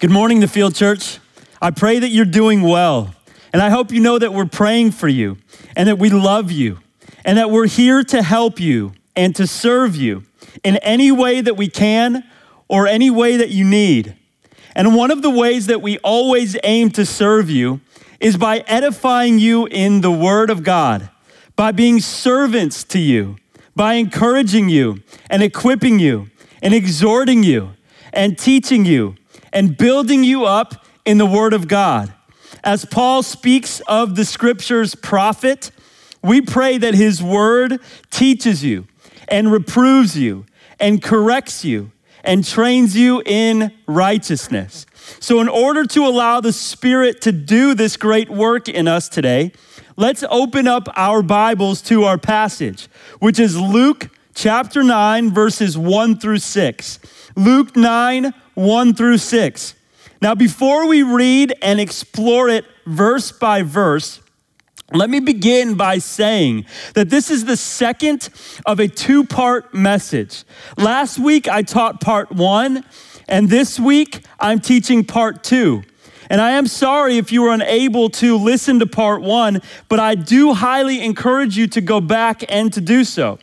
Good morning, the Field Church. I pray that you're doing well. And I hope you know that we're praying for you and that we love you and that we're here to help you and to serve you in any way that we can or any way that you need. And one of the ways that we always aim to serve you is by edifying you in the Word of God, by being servants to you, by encouraging you and equipping you and exhorting you and teaching you and building you up in the Word of God. As Paul speaks of the Scripture's prophet, we pray that his Word teaches you and reproves you and corrects you and trains you in righteousness. So, in order to allow the Spirit to do this great work in us today, let's open up our Bibles to our passage, which is Luke chapter 9, verses 1 through 6. Luke 9, 1 through 6. Now, before we read and explore it verse by verse, let me begin by saying that this is the second of a two part message. Last week I taught part one, and this week I'm teaching part two. And I am sorry if you were unable to listen to part one, but I do highly encourage you to go back and to do so,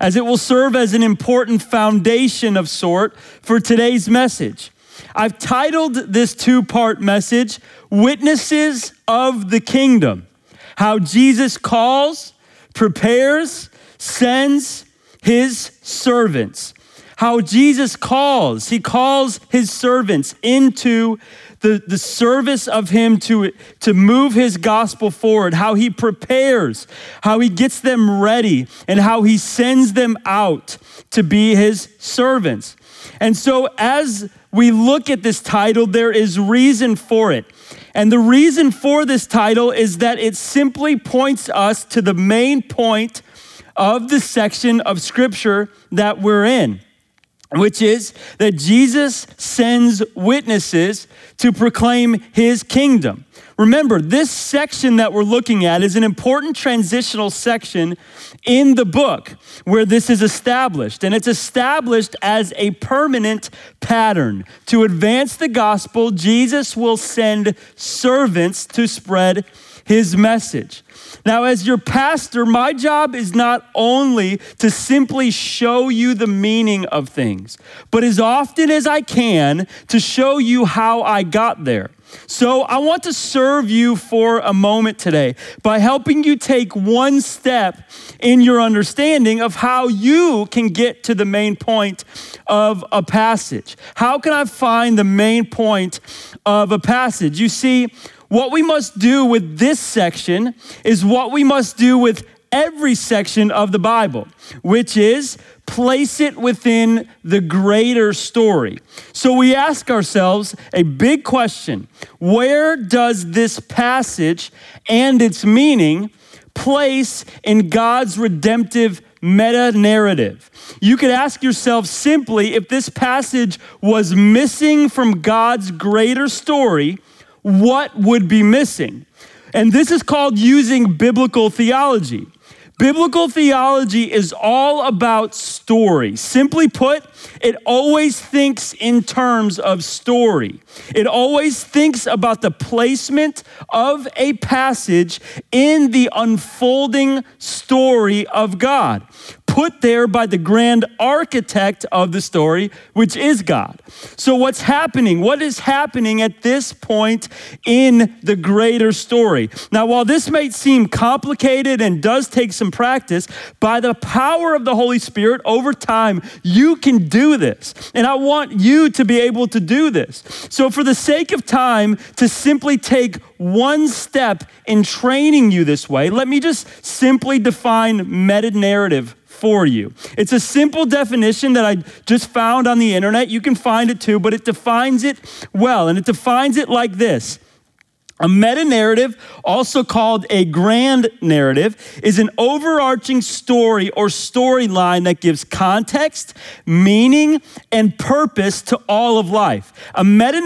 as it will serve as an important foundation of sort for today's message. I've titled this two part message, Witnesses of the Kingdom how Jesus calls, prepares, sends his servants. How Jesus calls, he calls his servants into the, the service of him to, to move his gospel forward, how he prepares, how he gets them ready, and how he sends them out to be his servants. And so, as we look at this title, there is reason for it. And the reason for this title is that it simply points us to the main point of the section of scripture that we're in, which is that Jesus sends witnesses to proclaim his kingdom. Remember, this section that we're looking at is an important transitional section in the book where this is established. And it's established as a permanent pattern. To advance the gospel, Jesus will send servants to spread his message. Now, as your pastor, my job is not only to simply show you the meaning of things, but as often as I can to show you how I got there. So, I want to serve you for a moment today by helping you take one step in your understanding of how you can get to the main point of a passage. How can I find the main point of a passage? You see, what we must do with this section is what we must do with every section of the Bible, which is place it within the greater story. So we ask ourselves a big question Where does this passage and its meaning place in God's redemptive meta narrative? You could ask yourself simply if this passage was missing from God's greater story, what would be missing? And this is called using biblical theology. Biblical theology is all about story. Simply put, it always thinks in terms of story. It always thinks about the placement of a passage in the unfolding story of God. Put there by the grand architect of the story, which is God. So, what's happening? What is happening at this point in the greater story? Now, while this may seem complicated and does take some practice, by the power of the Holy Spirit over time, you can do this. And I want you to be able to do this. So, for the sake of time, to simply take one step in training you this way, let me just simply define meta narrative for you. It's a simple definition that I just found on the internet. You can find it too, but it defines it well. And it defines it like this a meta narrative, also called a grand narrative, is an overarching story or storyline that gives context, meaning, and purpose to all of life. A meta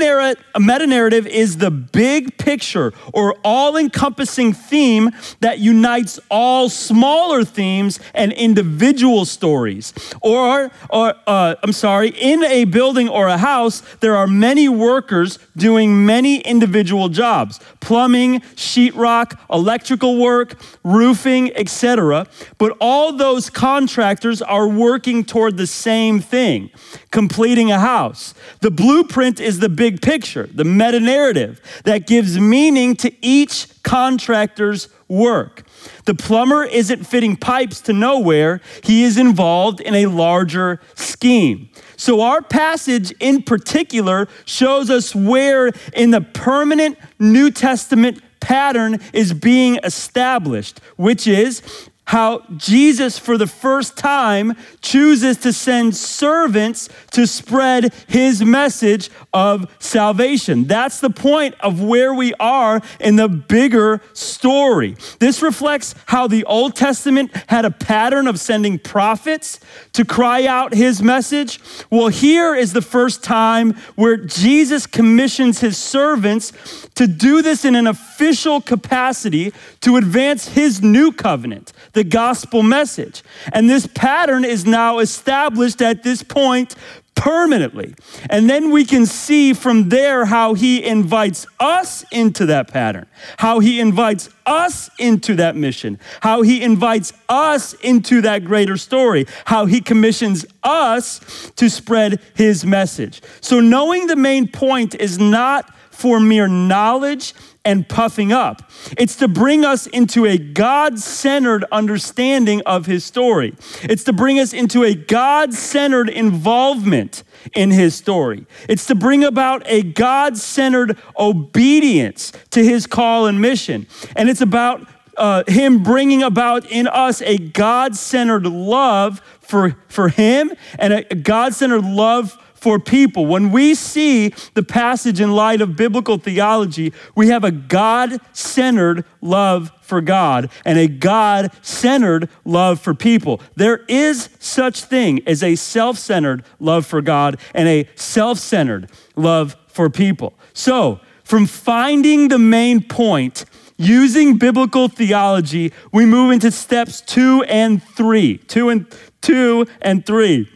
narrative is the big picture or all encompassing theme that unites all smaller themes and individual stories. Or, or uh, I'm sorry, in a building or a house, there are many workers doing many individual jobs plumbing, sheetrock, electrical work, roofing, etc. But all those contractors are working toward the same thing completing a house. The blueprint is the big picture, the meta narrative that gives meaning to each contractor's work. The plumber isn't fitting pipes to nowhere, he is involved in a larger scheme. So, our passage in particular shows us where in the permanent New Testament pattern is being established, which is how Jesus, for the first time, chooses to send servants to spread his message of salvation. That's the point of where we are in the bigger story. This reflects how the Old Testament had a pattern of sending prophets to cry out his message. Well, here is the first time where Jesus commissions his servants to do this in an official capacity to advance his new covenant the gospel message. And this pattern is now established at this point permanently. And then we can see from there how he invites us into that pattern, how he invites us into that mission, how he invites us into that greater story, how he commissions us to spread his message. So, knowing the main point is not for mere knowledge and puffing up. It's to bring us into a God centered understanding of his story. It's to bring us into a God centered involvement in his story. It's to bring about a God centered obedience to his call and mission. And it's about uh, him bringing about in us a God centered love for, for him and a God centered love for people. When we see the passage in light of biblical theology, we have a God centered love for God and a God centered love for people. There is such thing as a self-centered love for God and a self-centered love for people. So, from finding the main point using biblical theology, we move into steps 2 and 3. 2 and 2 and 3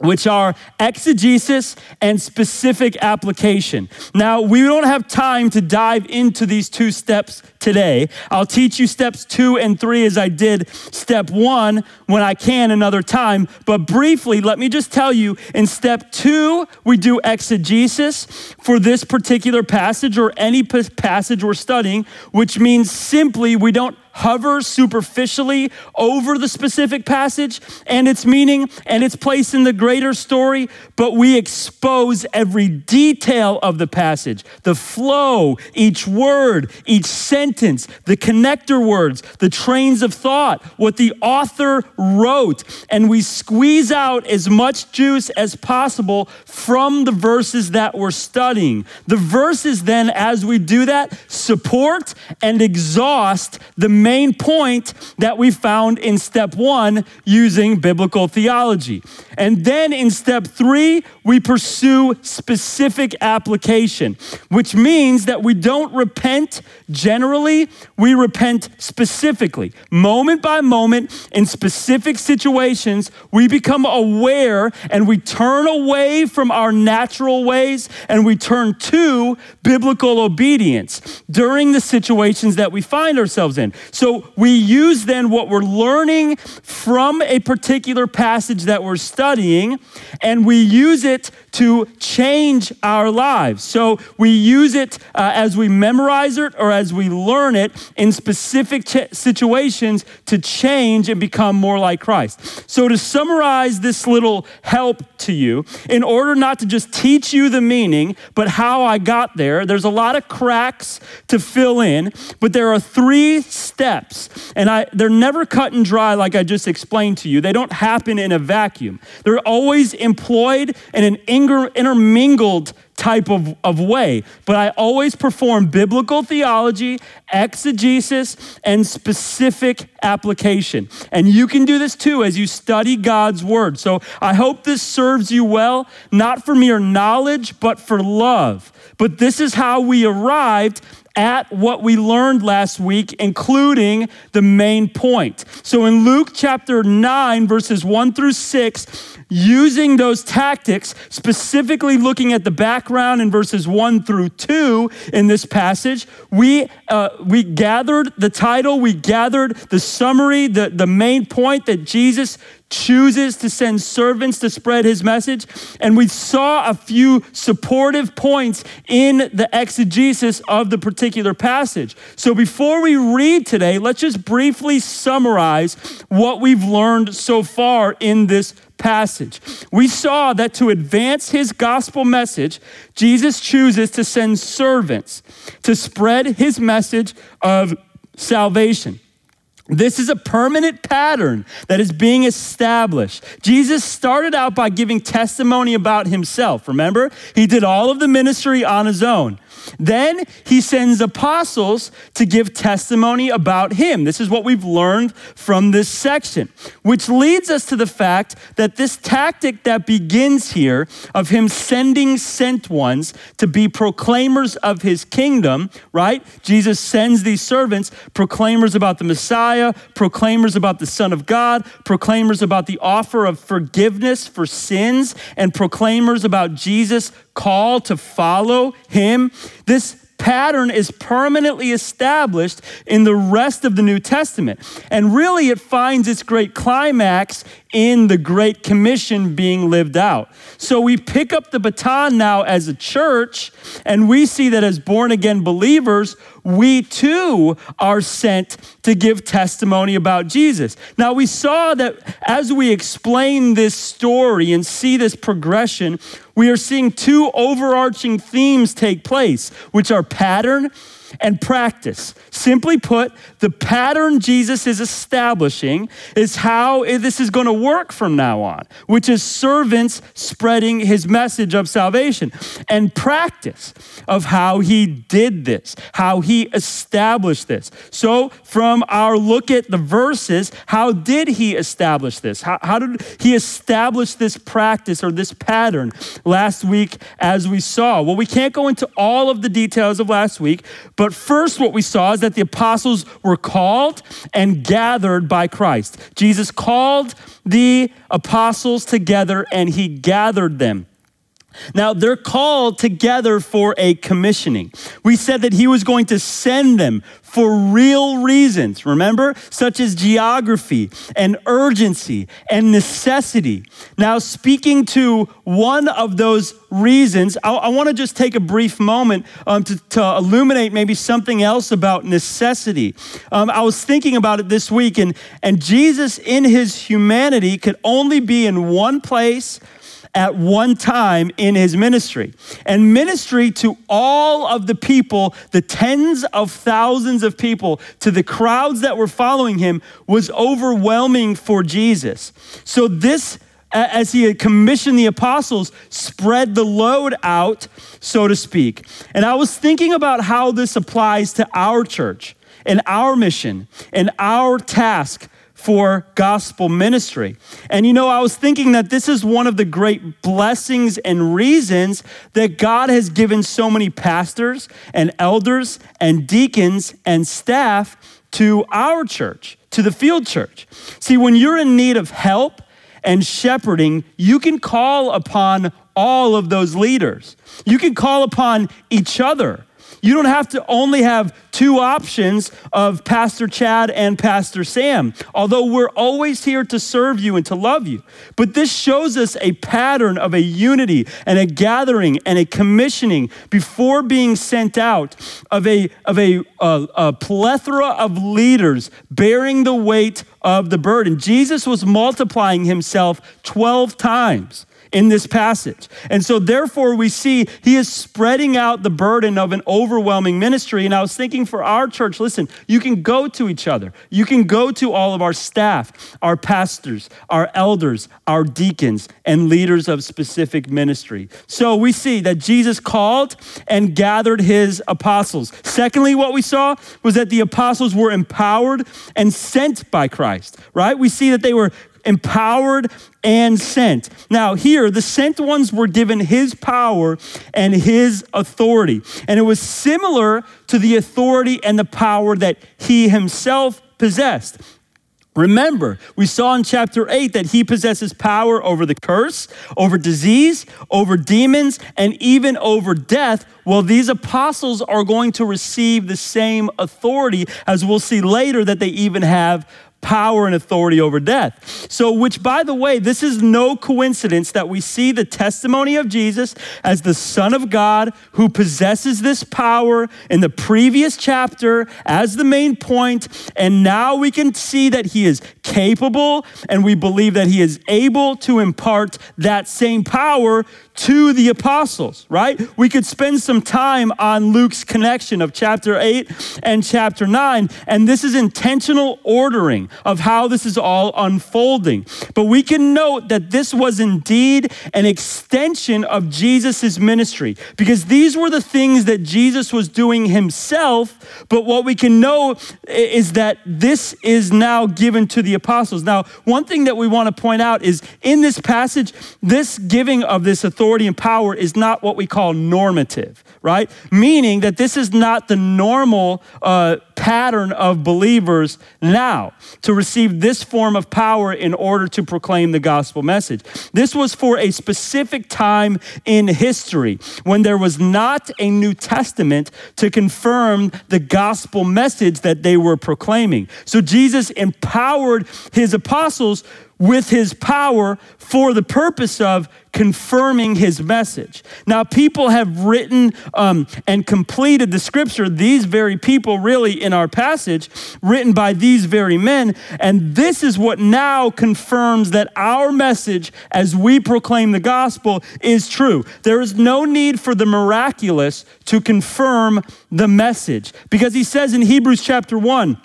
which are exegesis and specific application. Now, we don't have time to dive into these two steps today. I'll teach you steps two and three as I did step one when I can another time. But briefly, let me just tell you in step two, we do exegesis for this particular passage or any passage we're studying, which means simply we don't hover superficially over the specific passage and its meaning and its place in the greater story, but we expose every detail of the passage the flow, each word, each sentence, the connector words, the trains of thought, what the author wrote, and we squeeze out as much juice as possible from the verses that we're studying. The verses, then, as we do that, support and exhaust the main point that we found in step one using biblical theology. And then in step three, we pursue specific application, which means that we don't repent generally, we repent specifically. Moment by moment, in specific situations, we become aware and we turn away from our natural ways and we turn to biblical obedience during the situations that we find ourselves in. So we use then what we're learning from a particular passage that we're studying, and we use it to change our lives. So we use it uh, as we memorize it or as we learn it in specific ch- situations to change and become more like Christ. So to summarize this little help to you, in order not to just teach you the meaning, but how I got there, there's a lot of cracks to fill in, but there are three steps, and I, they're never cut and dry like I just explained to you. They don't happen in a vacuum. They're always employed in an intermingled type of, of way. But I always perform biblical theology, exegesis, and specific application. And you can do this too as you study God's word. So I hope this serves you well, not for mere knowledge, but for love. But this is how we arrived at what we learned last week, including the main point. So in Luke chapter 9, verses 1 through 6, using those tactics, specifically looking at the background in verses 1 through 2 in this passage, we, uh, we gathered the title, we gathered the summary, the, the main point that Jesus chooses to send servants to spread his message. And we saw a few supportive points in the exegesis of the particular passage. So before we read today, let's just briefly summarize what we've learned so far in this passage. We saw that to advance his gospel message, Jesus chooses to send servants to spread his message of salvation. This is a permanent pattern that is being established. Jesus started out by giving testimony about himself. Remember? He did all of the ministry on his own. Then he sends apostles to give testimony about him. This is what we've learned from this section, which leads us to the fact that this tactic that begins here of him sending sent ones to be proclaimers of his kingdom, right? Jesus sends these servants, proclaimers about the Messiah, proclaimers about the Son of God, proclaimers about the offer of forgiveness for sins, and proclaimers about Jesus' call to follow him. This pattern is permanently established in the rest of the New Testament. And really, it finds its great climax in the Great Commission being lived out. So we pick up the baton now as a church, and we see that as born again believers, we too are sent to give testimony about Jesus. Now, we saw that as we explain this story and see this progression, we are seeing two overarching themes take place, which are pattern and practice. Simply put, the pattern Jesus is establishing is how this is going to work from now on, which is servants spreading his message of salvation, and practice of how he did this, how he established this. So, from our look at the verses, how did he establish this? How, how did he establish this practice or this pattern last week as we saw? Well, we can't go into all of the details of last week, but first, what we saw is that the apostles were called and gathered by Christ. Jesus called the apostles together and he gathered them. Now, they're called together for a commissioning. We said that he was going to send them for real reasons, remember? Such as geography and urgency and necessity. Now, speaking to one of those reasons, I, I want to just take a brief moment um, to, to, illuminate maybe something else about necessity. Um, I was thinking about it this week, and, and Jesus, in his humanity, could only be in one place at one time in his ministry. And ministry to all of the people, the tens of thousands of people, to the crowds that were following him, was overwhelming for Jesus. So, this, as he had commissioned the apostles, spread the load out, so to speak. And I was thinking about how this applies to our church and our mission and our task for gospel ministry. And you know, I was thinking that this is one of the great blessings and reasons that God has given so many pastors and elders and deacons and staff to our church, to the field church. See, when you're in need of help and shepherding, you can call upon all of those leaders. You can call upon each other You don't have to only have two options of Pastor Chad and Pastor Sam, although we're always here to serve you and to love you. But this shows us a pattern of a unity and a gathering and a commissioning before being sent out of a, of a, a, a plethora of leaders bearing the weight of the burden. Jesus was multiplying himself 12 times in this passage. And so, therefore, we see he is spreading out the burden of an overwhelming ministry. And I was thinking for our church, listen, you can go to each other. You can go to all of our staff, our pastors, our elders, our deacons, and leaders of specific ministry. So, we see that Jesus called and gathered his apostles. Secondly, what we saw was that the apostles were empowered and sent by Christ, right? We see that they were empowered and sent. Now, here, the sent ones were given his power and his authority. And it was similar to the authority and the power that he himself possessed. Remember, we saw in chapter 8 that he possesses power over the curse, over disease, over demons, and even over death. Well, these apostles are going to receive the same authority, as we'll see later, that they even have power and authority over death. So, which, by the way, this is no coincidence that we see the testimony of Jesus as the Son of God who possesses this power in the previous chapter as the main point. And now we can see that he is capable and we believe that he is able to impart that same power to the apostles, right? We could spend some time on Luke's connection of chapter 8 and chapter 9, and this is intentional ordering of how this is all unfolding. But we can note that this was indeed an extension of Jesus' ministry because these were the things that Jesus was doing himself. But what we can know is that this is now given to the apostles. Now, one thing that we want to point out is in this passage, this giving of this authority and power is not what we call normative, right? Meaning that this is not the normal uh, pattern of believers now to receive this form of power in order to proclaim the gospel message. This was for a specific time in history when there was not a New Testament to confirm the gospel message that they were proclaiming. So Jesus empowered his apostles with his power for the purpose of confirming his message. Now, people have written um, and completed the scripture, these very people, really, in our passage, written by these very men. And this is what now confirms that our message, as we proclaim the gospel, is true. There is no need for the miraculous to confirm the message because he says in Hebrews chapter 1,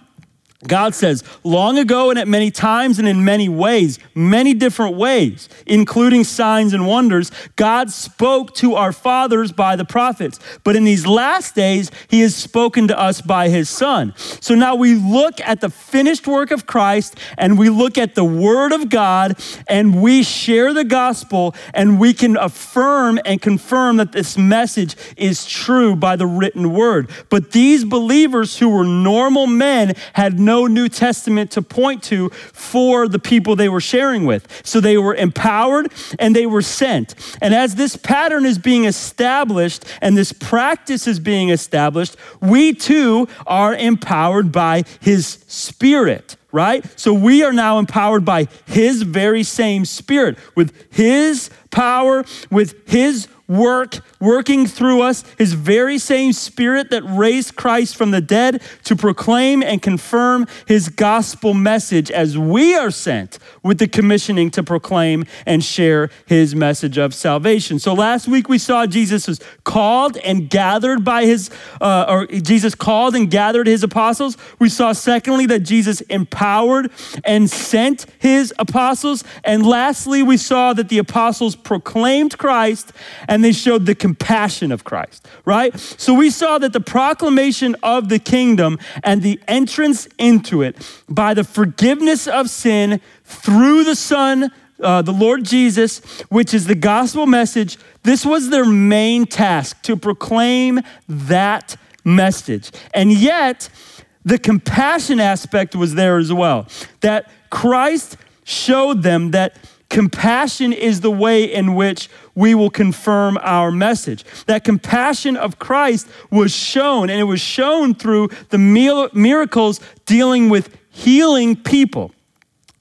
God says, long ago and at many times and in many ways, many different ways, including signs and wonders, God spoke to our fathers by the prophets. But in these last days, he has spoken to us by his son. So now we look at the finished work of Christ and we look at the word of God and we share the gospel and we can affirm and confirm that this message is true by the written word. But these believers who were normal men had no no New Testament to point to for the people they were sharing with. So they were empowered and they were sent. And as this pattern is being established and this practice is being established, we too are empowered by His Spirit right? So we are now empowered by his very same spirit with his power, with his work working through us, his very same spirit that raised Christ from the dead to proclaim and confirm his gospel message as we are sent with the commissioning to proclaim and share his message of salvation. So last week we saw Jesus was called and gathered by his, uh, or Jesus called and gathered his apostles. We saw secondly that Jesus empowered and sent his apostles. And lastly, we saw that the apostles proclaimed Christ and they showed the compassion of Christ, right? So we saw that the proclamation of the kingdom and the entrance into it by the forgiveness of sin through the Son, uh, the Lord Jesus, which is the gospel message, this was their main task to proclaim that message. And yet, the compassion aspect was there as well. That Christ showed them that compassion is the way in which we will confirm our message. That compassion of Christ was shown, and it was shown through the miracles dealing with healing people.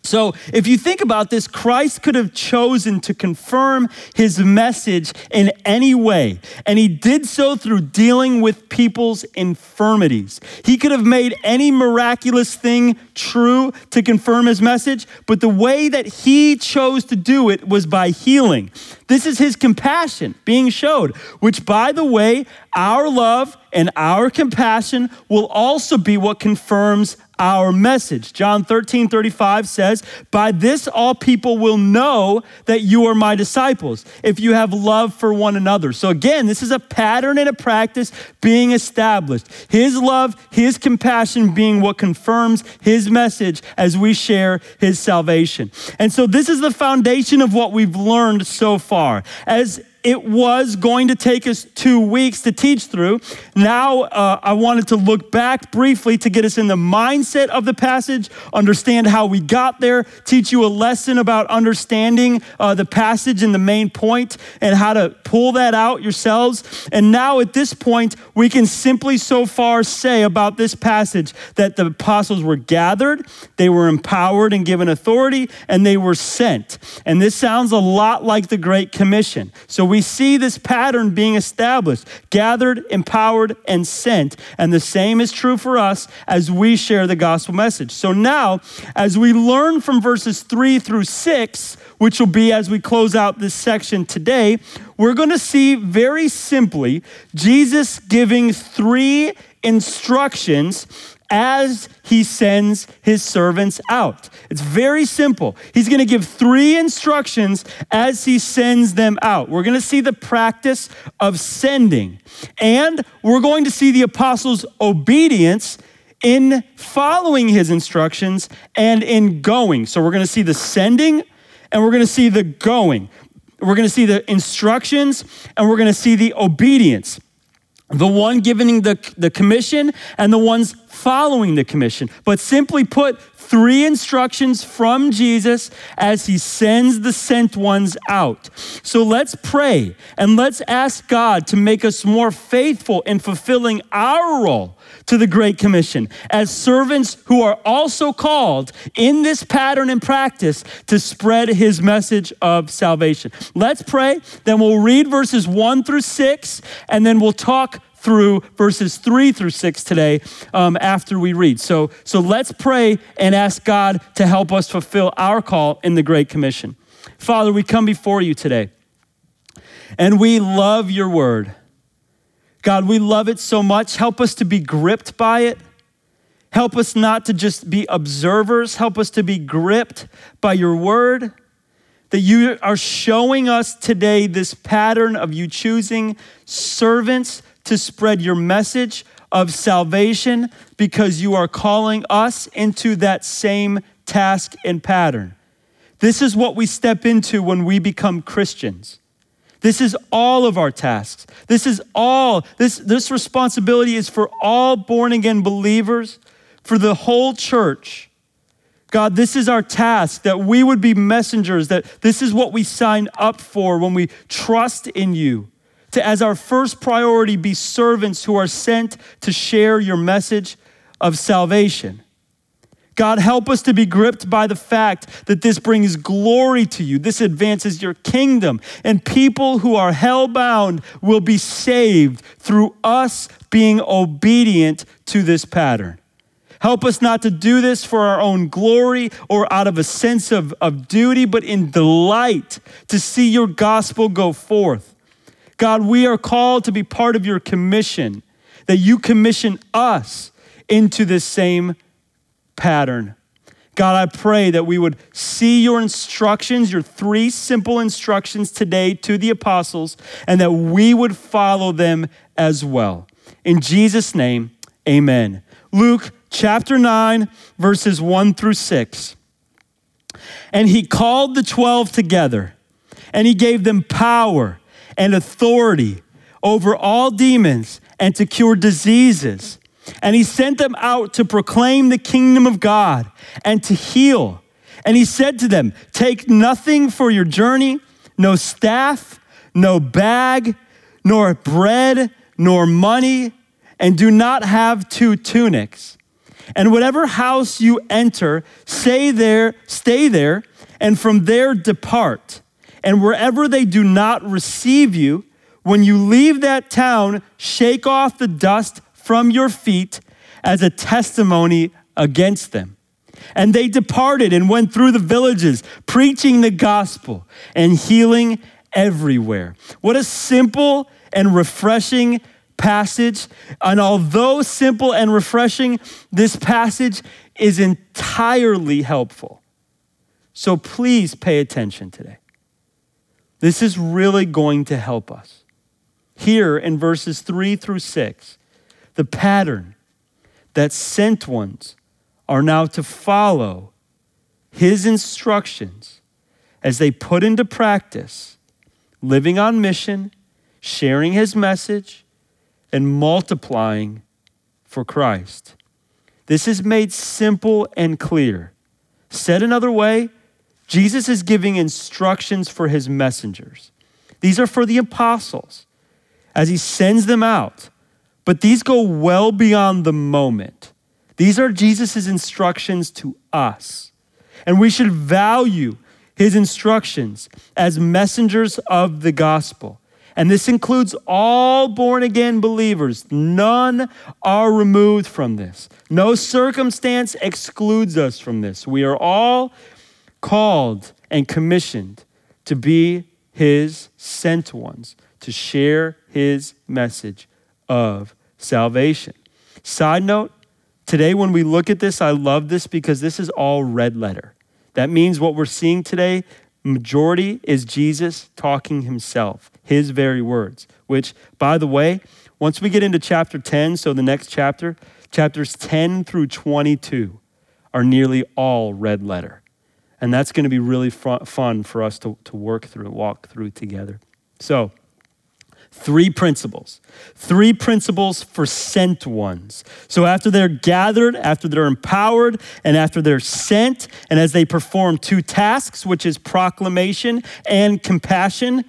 So, if you think about this, Christ could have chosen to confirm his message in any way, and he did so through dealing with people's infirmities. He could have made any miraculous thing true to confirm his message, but the way that he chose to do it was by healing. This is his compassion being showed, which, by the way, our love and our compassion will also be what confirms our message. John 13, 35 says, By this all people will know that you are my disciples, if you have love for one another. So again, this is a pattern and a practice being established. His love, his compassion being what confirms his message as we share his salvation. And so this is the foundation of what we've learned so far. As it was going to take us two weeks to teach through. Now, uh, I wanted to look back briefly to get us in the mindset of the passage, understand how we got there, teach you a lesson about understanding uh, the passage and the main point, and how to pull that out yourselves. And now, at this point, we can simply so far say about this passage that the apostles were gathered, they were empowered and given authority, and they were sent. And this sounds a lot like the Great Commission. So we see this pattern being established gathered, empowered, and sent. And the same is true for us as we share the gospel message. So now, as we learn from verses three through six, which will be as we close out this section today, we're going to see very simply Jesus giving three instructions as he sends his servants out. It's very simple. He's going to give three instructions as he sends them out. We're going to see the practice of sending, and we're going to see the apostles' obedience in following his instructions and in going. So we're going to see the sending and we're going to see the going. We're going to see the instructions and we're going to see the obedience the one giving the, the commission and the ones following the commission. But simply put, three instructions from Jesus as he sends the sent ones out. So let's pray and let's ask God to make us more faithful in fulfilling our role to the Great Commission as servants who are also called in this pattern and practice to spread his message of salvation. Let's pray, then we'll read verses one through six, and then we'll talk through verses three through six today um, after we read. So, so let's pray and ask God to help us fulfill our call in the Great Commission. Father, we come before you today and we love your word. God, we love it so much. Help us to be gripped by it. Help us not to just be observers. Help us to be gripped by your word. That you are showing us today this pattern of you choosing servants to spread your message of salvation because you are calling us into that same task and pattern. This is what we step into when we become Christians. This is all of our tasks. This is all, this, this responsibility is for all born again believers, for the whole church. God, this is our task that we would be messengers, that this is what we sign up for when we trust in you to, as our first priority, be servants who are sent to share your message of salvation. God, help us to be gripped by the fact that this brings glory to you. This advances your kingdom, and people who are hell bound will be saved through us being obedient to this pattern. Help us not to do this for our own glory or out of a sense of, of duty, but in delight to see your gospel go forth. God, we are called to be part of your commission, that you commission us into this same pattern. God, I pray that we would see your instructions, your three simple instructions today to the apostles, and that we would follow them as well. In Jesus' name, amen. Luke chapter 9, verses 1 through 6. And he called the 12 together, and he gave them power and authority over all demons and to cure diseases. And he sent them out to proclaim the kingdom of God and to heal. And he said to them, Take nothing for your journey, no staff, no bag, nor bread, nor money, and do not have two tunics. And whatever house you enter, stay there, stay there, and from there depart. And wherever they do not receive you, when you leave that town, shake off the dust from your feet as a testimony against them. And they departed and went through the villages, preaching the gospel and healing everywhere. What a simple and refreshing passage. And although simple and refreshing, this passage is entirely helpful. So please pay attention today. This is really going to help us. Here in verses three through six, the pattern that sent ones are now to follow his instructions as they put into practice living on mission, sharing his message, and multiplying for Christ. This is made simple and clear. Said another way, Jesus is giving instructions for his messengers. These are for the apostles as he sends them out, but these go well beyond the moment. These are Jesus' instructions to us. And we should value his instructions as messengers of the gospel. And this includes all born again believers. None are removed from this. No circumstance excludes us from this. We are all called and commissioned to be his sent ones, to share his message of salvation. Side note, today when we look at this, I love this because this is all red letter. That means what we're seeing today, majority is Jesus talking himself, his very words, which, by the way, once we get into chapter 10, so the next chapter, chapters 10 through 22 are nearly all red letter. And that's going to be really fun for us to, to work through, walk through together. So, three principles. Three principles for sent ones. So after they're gathered, after they're empowered, and after they're sent, and as they perform two tasks, which is proclamation and compassion,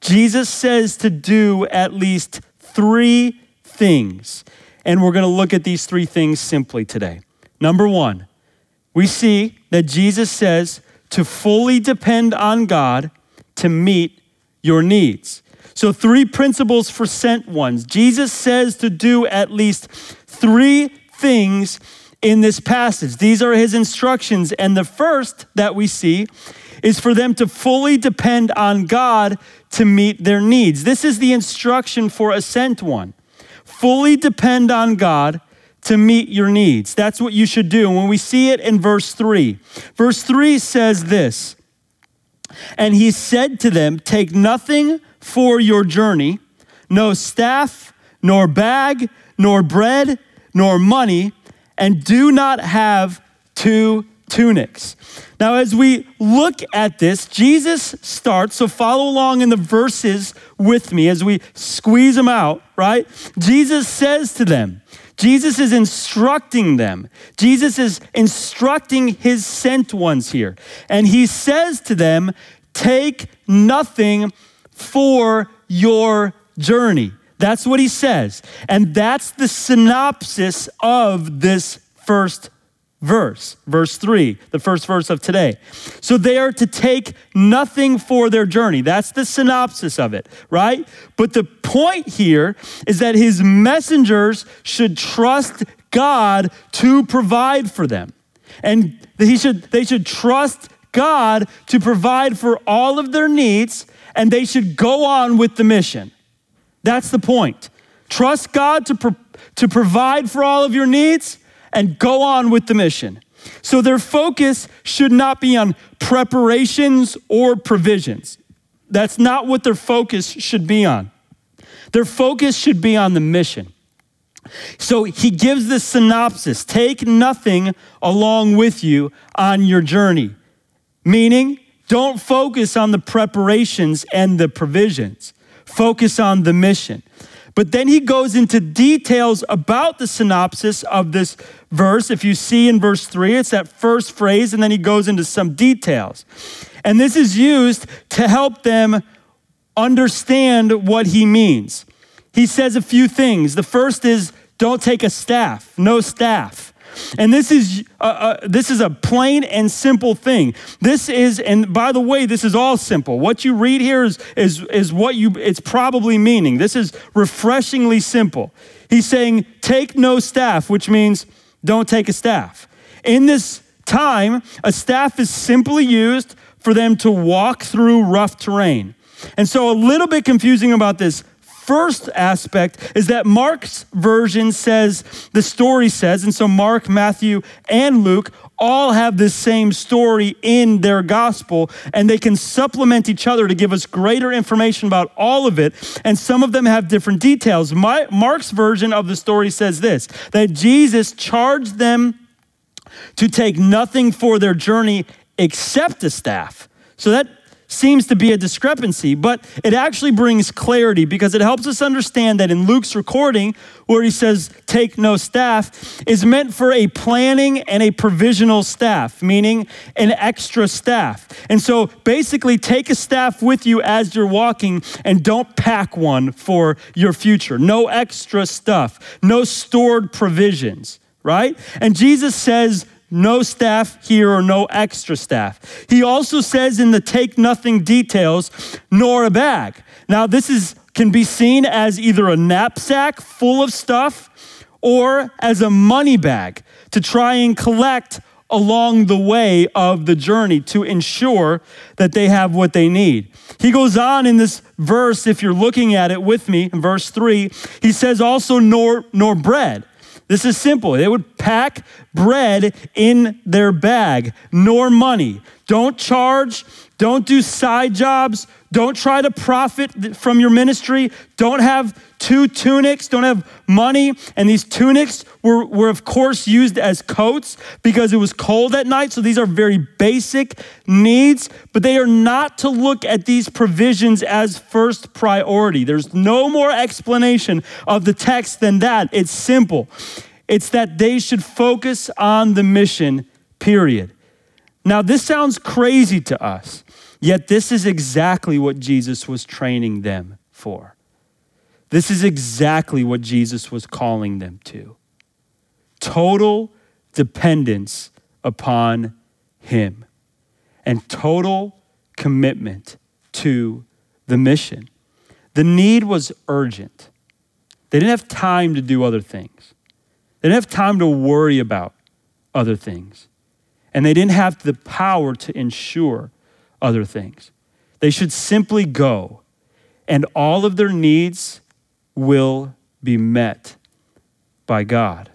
Jesus says to do at least three things. And we're going to look at these three things simply today. Number one, we see that Jesus says to fully depend on God to meet your needs. So, three principles for sent ones. Jesus says to do at least three things in this passage. These are his instructions. And the first that we see is for them to fully depend on God to meet their needs. This is the instruction for a sent one. Fully depend on God to meet your needs. That's what you should do. When we see it in verse 3, verse 3 says this And he said to them, Take nothing for your journey no staff, nor bag, nor bread, nor money, and do not have two tunics. Now, as we look at this, Jesus starts, so follow along in the verses with me as we squeeze them out, right? Jesus says to them, Jesus is instructing them. Jesus is instructing his sent ones here. And he says to them, Take nothing for your journey. That's what he says. And that's the synopsis of this first verse, verse three, the first verse of today. So they are to take nothing for their journey. That's the synopsis of it, right? But the point here is that his messengers should trust God to provide for them. And he should, they should trust God to provide for all of their needs and they should go on with the mission. That's the point. Trust God to, pro- to provide for all of your needs and go on with the mission. So their focus should not be on preparations or provisions. That's not what their focus should be on. Their focus should be on the mission. So he gives this synopsis take nothing along with you on your journey, meaning don't focus on the preparations and the provisions, focus on the mission. But then he goes into details about the synopsis of this verse. If you see in verse three, it's that first phrase, and then he goes into some details. And this is used to help them understand what he means. He says a few things. The first is don't take a staff, no staff. And this is uh, uh, this is a plain and simple thing. This is, and by the way, this is all simple. What you read here is is is what you it's probably meaning. This is refreshingly simple. He's saying, take no staff, which means don't take a staff. In this time, a staff is simply used for them to walk through rough terrain. And so, a little bit confusing about this first aspect is that Mark's version says, the story says, and so Mark, Matthew, and Luke all have this same story in their gospel, and they can supplement each other to give us greater information about all of it. And some of them have different details. My, Mark's version of the story says this that Jesus charged them to take nothing for their journey except a staff. So that seems to be a discrepancy, but it actually brings clarity because it helps us understand that in Luke's recording, where he says, take no staff, is meant for a planning and a provisional staff, meaning an extra staff. And so basically, take a staff with you as you're walking and don't pack one for your future. No extra stuff, no stored provisions, right? And Jesus says, no staff here or no extra staff. He also says in the take nothing details, nor a bag. Now, this is can be seen as either a knapsack full of stuff or as a money bag to try and collect along the way of the journey to ensure that they have what they need. He goes on in this verse, if you're looking at it with me, in verse 3, he says also, nor, nor bread. This is simple. They would pack bread in their bag, nor money. Don't charge, don't do side jobs, don't try to profit from your ministry. Don't have two tunics, don't have money. And these tunics were, were, of course, used as coats because it was cold at night. So these are very basic needs, but they are not to look at these provisions as first priority. There's no more explanation of the text than that. It's simple. It's that they should focus on the mission, period. Now, this sounds crazy to us. Yet, this is exactly what Jesus was training them for. This is exactly what Jesus was calling them to total dependence upon Him and total commitment to the mission. The need was urgent. They didn't have time to do other things, they didn't have time to worry about other things. And they didn't have the power to ensure other things. They should simply go, and all of their needs will be met by God.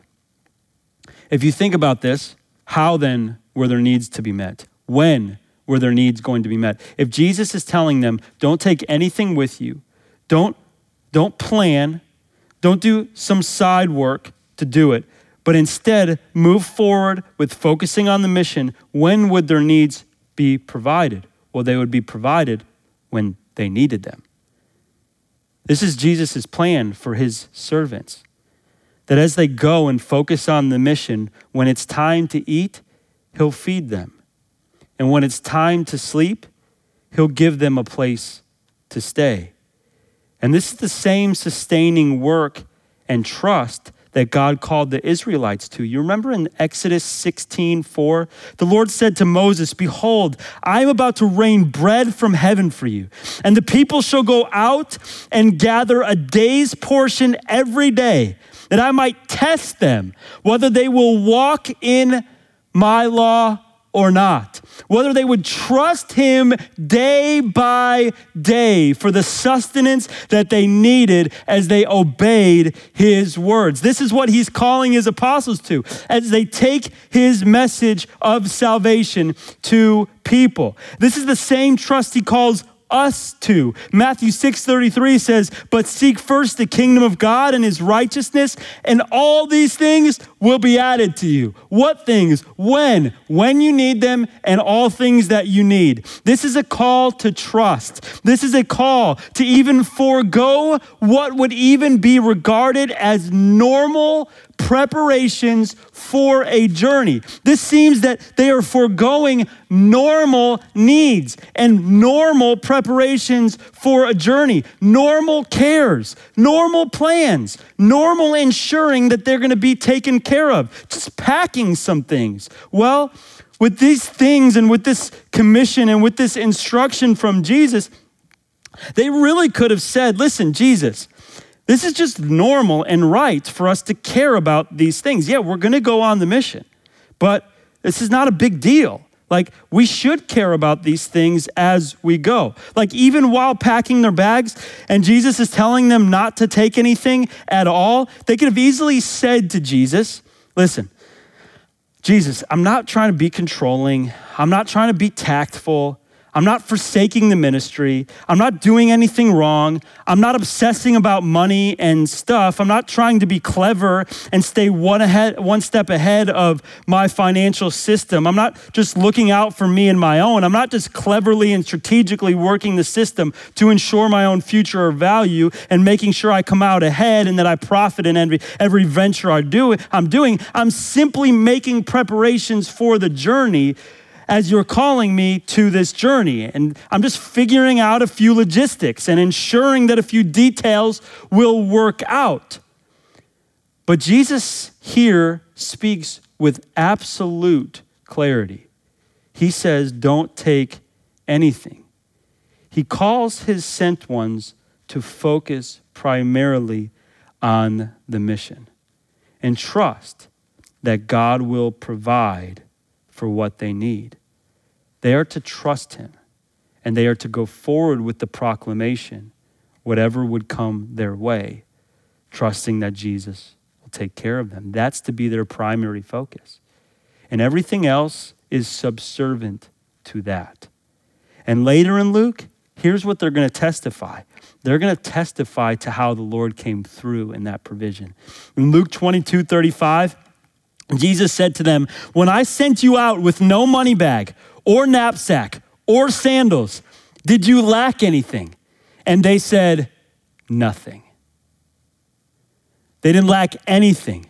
If you think about this, how then were their needs to be met? When were their needs going to be met? If Jesus is telling them, don't take anything with you, don't, don't plan, don't do some side work to do it, but instead move forward with focusing on the mission, when would their needs be provided? Well, they would be provided when they needed them. This is Jesus' plan for his servants. That as they go and focus on the mission, when it's time to eat, he'll feed them. And when it's time to sleep, he'll give them a place to stay. And this is the same sustaining work and trust that God called the Israelites to. You remember in Exodus 16 4? The Lord said to Moses, Behold, I am about to rain bread from heaven for you, and the people shall go out and gather a day's portion every day, that I might test them whether they will walk in my law or not, whether they would trust him day by day for the sustenance that they needed as they obeyed his words. This is what he's calling his apostles to as they take his message of salvation to people. This is the same trust he calls us to. Matthew 6:33 says, "But seek first the kingdom of God and his righteousness, and all these things will be added to you." What things? When? When you need them and all things that you need. This is a call to trust. This is a call to even forego what would even be regarded as normal preparations for a journey. This seems that they are foregoing normal needs and normal preparations for a journey, normal cares, normal plans, normal ensuring that they're going to be taken care of, just packing some things. Well, with these things and with this commission and with this instruction from Jesus, they really could have said, Listen, Jesus, this is just normal and right for us to care about these things. Yeah, we're going to go on the mission, but this is not a big deal. Like, we should care about these things as we go. Like, even while packing their bags and Jesus is telling them not to take anything at all, they could have easily said to Jesus, Listen, Jesus, I'm not trying to be controlling, I'm not trying to be tactful. I'm not forsaking the ministry. I'm not doing anything wrong. I'm not obsessing about money and stuff. I'm not trying to be clever and stay one ahead one step ahead of my financial system. I'm not just looking out for me and my own. I'm not just cleverly and strategically working the system to ensure my own future or value and making sure I come out ahead and that I profit in every, every venture I do, I'm doing. I'm simply making preparations for the journey as you're calling me to this journey. And I'm just figuring out a few logistics and ensuring that a few details will work out. But Jesus here speaks with absolute clarity. He says, Don't take anything. He calls his sent ones to focus primarily on the mission and trust that God will provide for what they need. They are to trust him and they are to go forward with the proclamation, whatever would come their way, trusting that Jesus will take care of them. That's to be their primary focus. And everything else is subservient to that. And later in Luke, here's what they're going to testify. They're going to testify to how the Lord came through in that provision. In Luke 22 35, Jesus said to them, When I sent you out with no money bag or knapsack or sandals. Did you lack anything? And they said, Nothing. They didn't lack anything.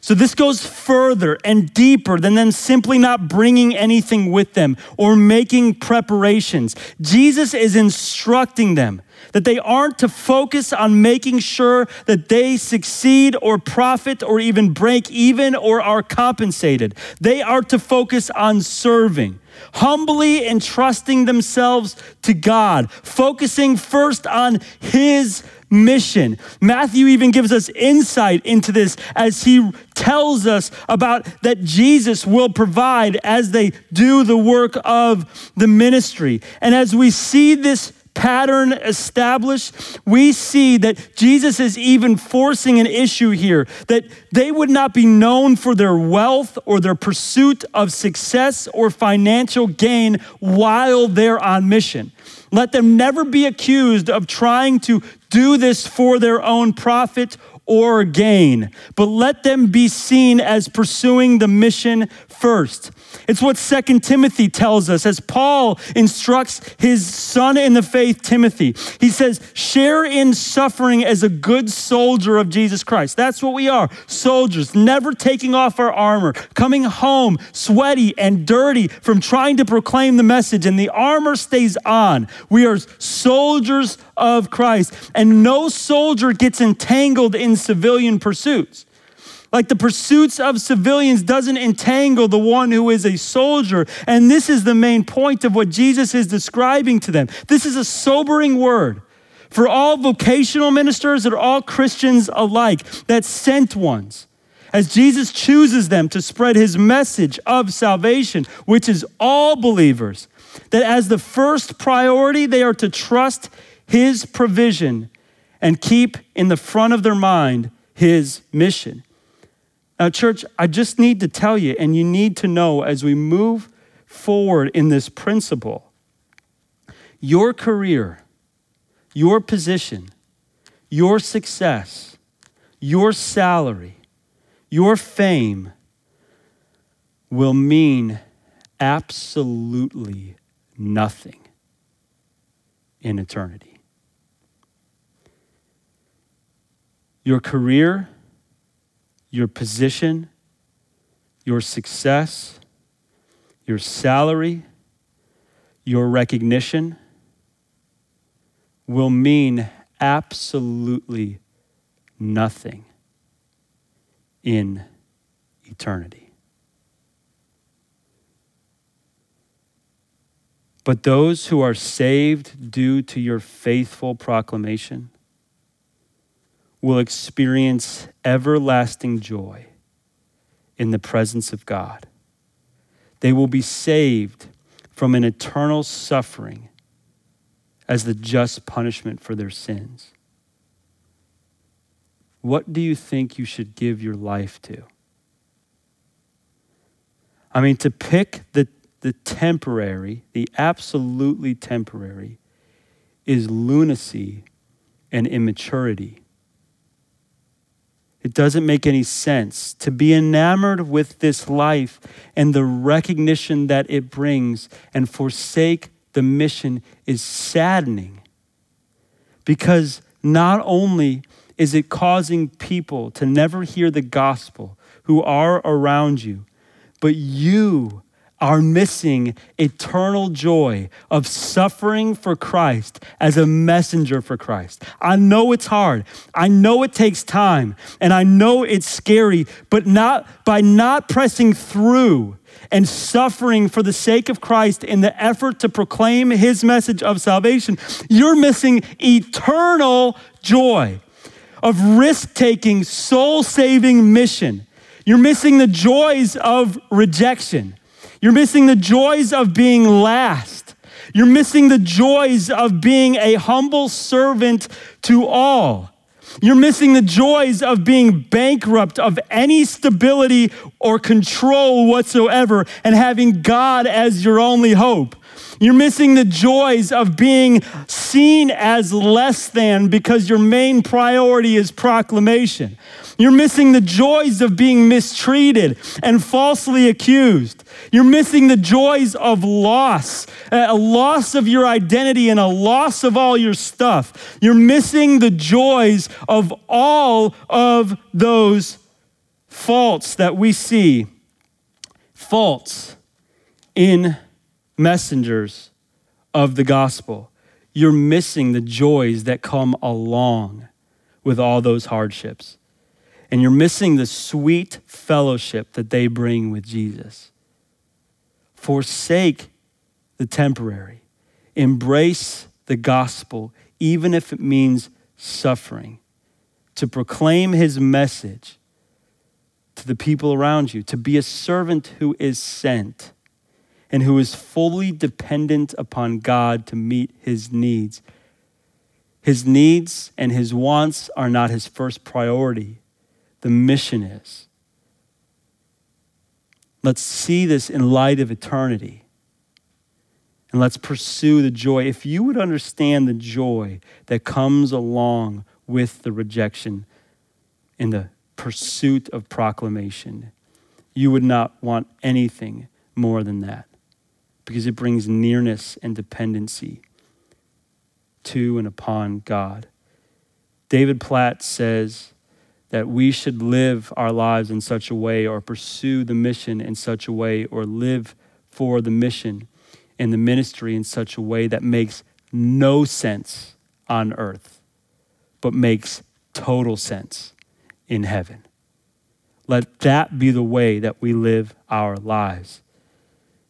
So this goes further and deeper than them simply not bringing anything with them or making preparations. Jesus is instructing them that they aren't to focus on making sure that they succeed or profit or even break even or are compensated. They are to focus on serving humbly entrusting themselves to God, focusing first on His mission. Matthew even gives us insight into this as he tells us about that Jesus will provide as they do the work of the ministry. And as we see this pattern established, we see that Jesus is even forcing an issue here that they would not be known for their wealth or their pursuit of success or financial gain while they're on mission. Let them never be accused of trying to do this for their own profit or gain, but let them be seen as pursuing the mission first. It's what Second Timothy tells us as Paul instructs his son in the faith, Timothy. He says, Share in suffering as a good soldier of Jesus Christ. That's what we are soldiers, never taking off our armor, coming home sweaty and dirty from trying to proclaim the message, and the armor stays on. We are soldiers of Christ, and no soldier gets entangled in civilian pursuits. Like the pursuits of civilians doesn't entangle the one who is a soldier. And this is the main point of what Jesus is describing to them. This is a sobering word for all vocational ministers and all Christians alike, that sent ones. As Jesus chooses them to spread his message of salvation, which is all believers, that as the first priority, they are to trust his provision and keep in the front of their mind his mission. Now, church, I just need to tell you, and you need to know as we move forward in this principle, your career, your position, your success, your salary, your fame will mean absolutely nothing in eternity. Your career, your position, your success, your salary, your recognition will mean absolutely nothing in eternity. But those who are saved due to your faithful proclamation will experience everlasting joy in the presence of God. They will be saved from an eternal suffering as the just punishment for their sins. What do you think you should give your life to? I mean, to pick the, the temporary, the absolutely temporary, is lunacy and immaturity. It doesn't make any sense. To be enamored with this life and the recognition that it brings and forsake the mission is saddening. Because not only is it causing people to never hear the gospel who are around you, but you are missing eternal joy of suffering for Christ as a messenger for Christ. I know it's hard. I know it takes time and I know it's scary, but not by not pressing through and suffering for the sake of Christ in the effort to proclaim his message of salvation, you're missing eternal joy of risk taking, soul saving mission. You're missing the joys of rejection. You're missing the joys of being last. You're missing the joys of being a humble servant to all. You're missing the joys of being bankrupt of any stability or control whatsoever and having God as your only hope. You're missing the joys of being seen as less than because your main priority is proclamation. You're missing the joys of being mistreated and falsely accused. You're missing the joys of loss, a loss of your identity and a loss of all your stuff. You're missing the joys of all of those faults that we see. Faults in messengers of the gospel. You're missing the joys that come along with all those hardships. And you're missing the sweet fellowship that they bring with Jesus. Forsake the temporary, embrace the gospel, even if it means suffering, to proclaim his message to the people around you, to be a servant who is sent and who is fully dependent upon God to meet his needs. His needs and his wants are not his first priority, the mission is. Let's see this in light of eternity. And let's pursue the joy. If you would understand the joy that comes along with the rejection in the pursuit of proclamation, you would not want anything more than that because it brings nearness and dependency to and upon God. David Platt says that we should live our lives in such a way or pursue the mission in such a way or live for the mission and the ministry in such a way that makes no sense on earth, but makes total sense in heaven. Let that be the way that we live our lives.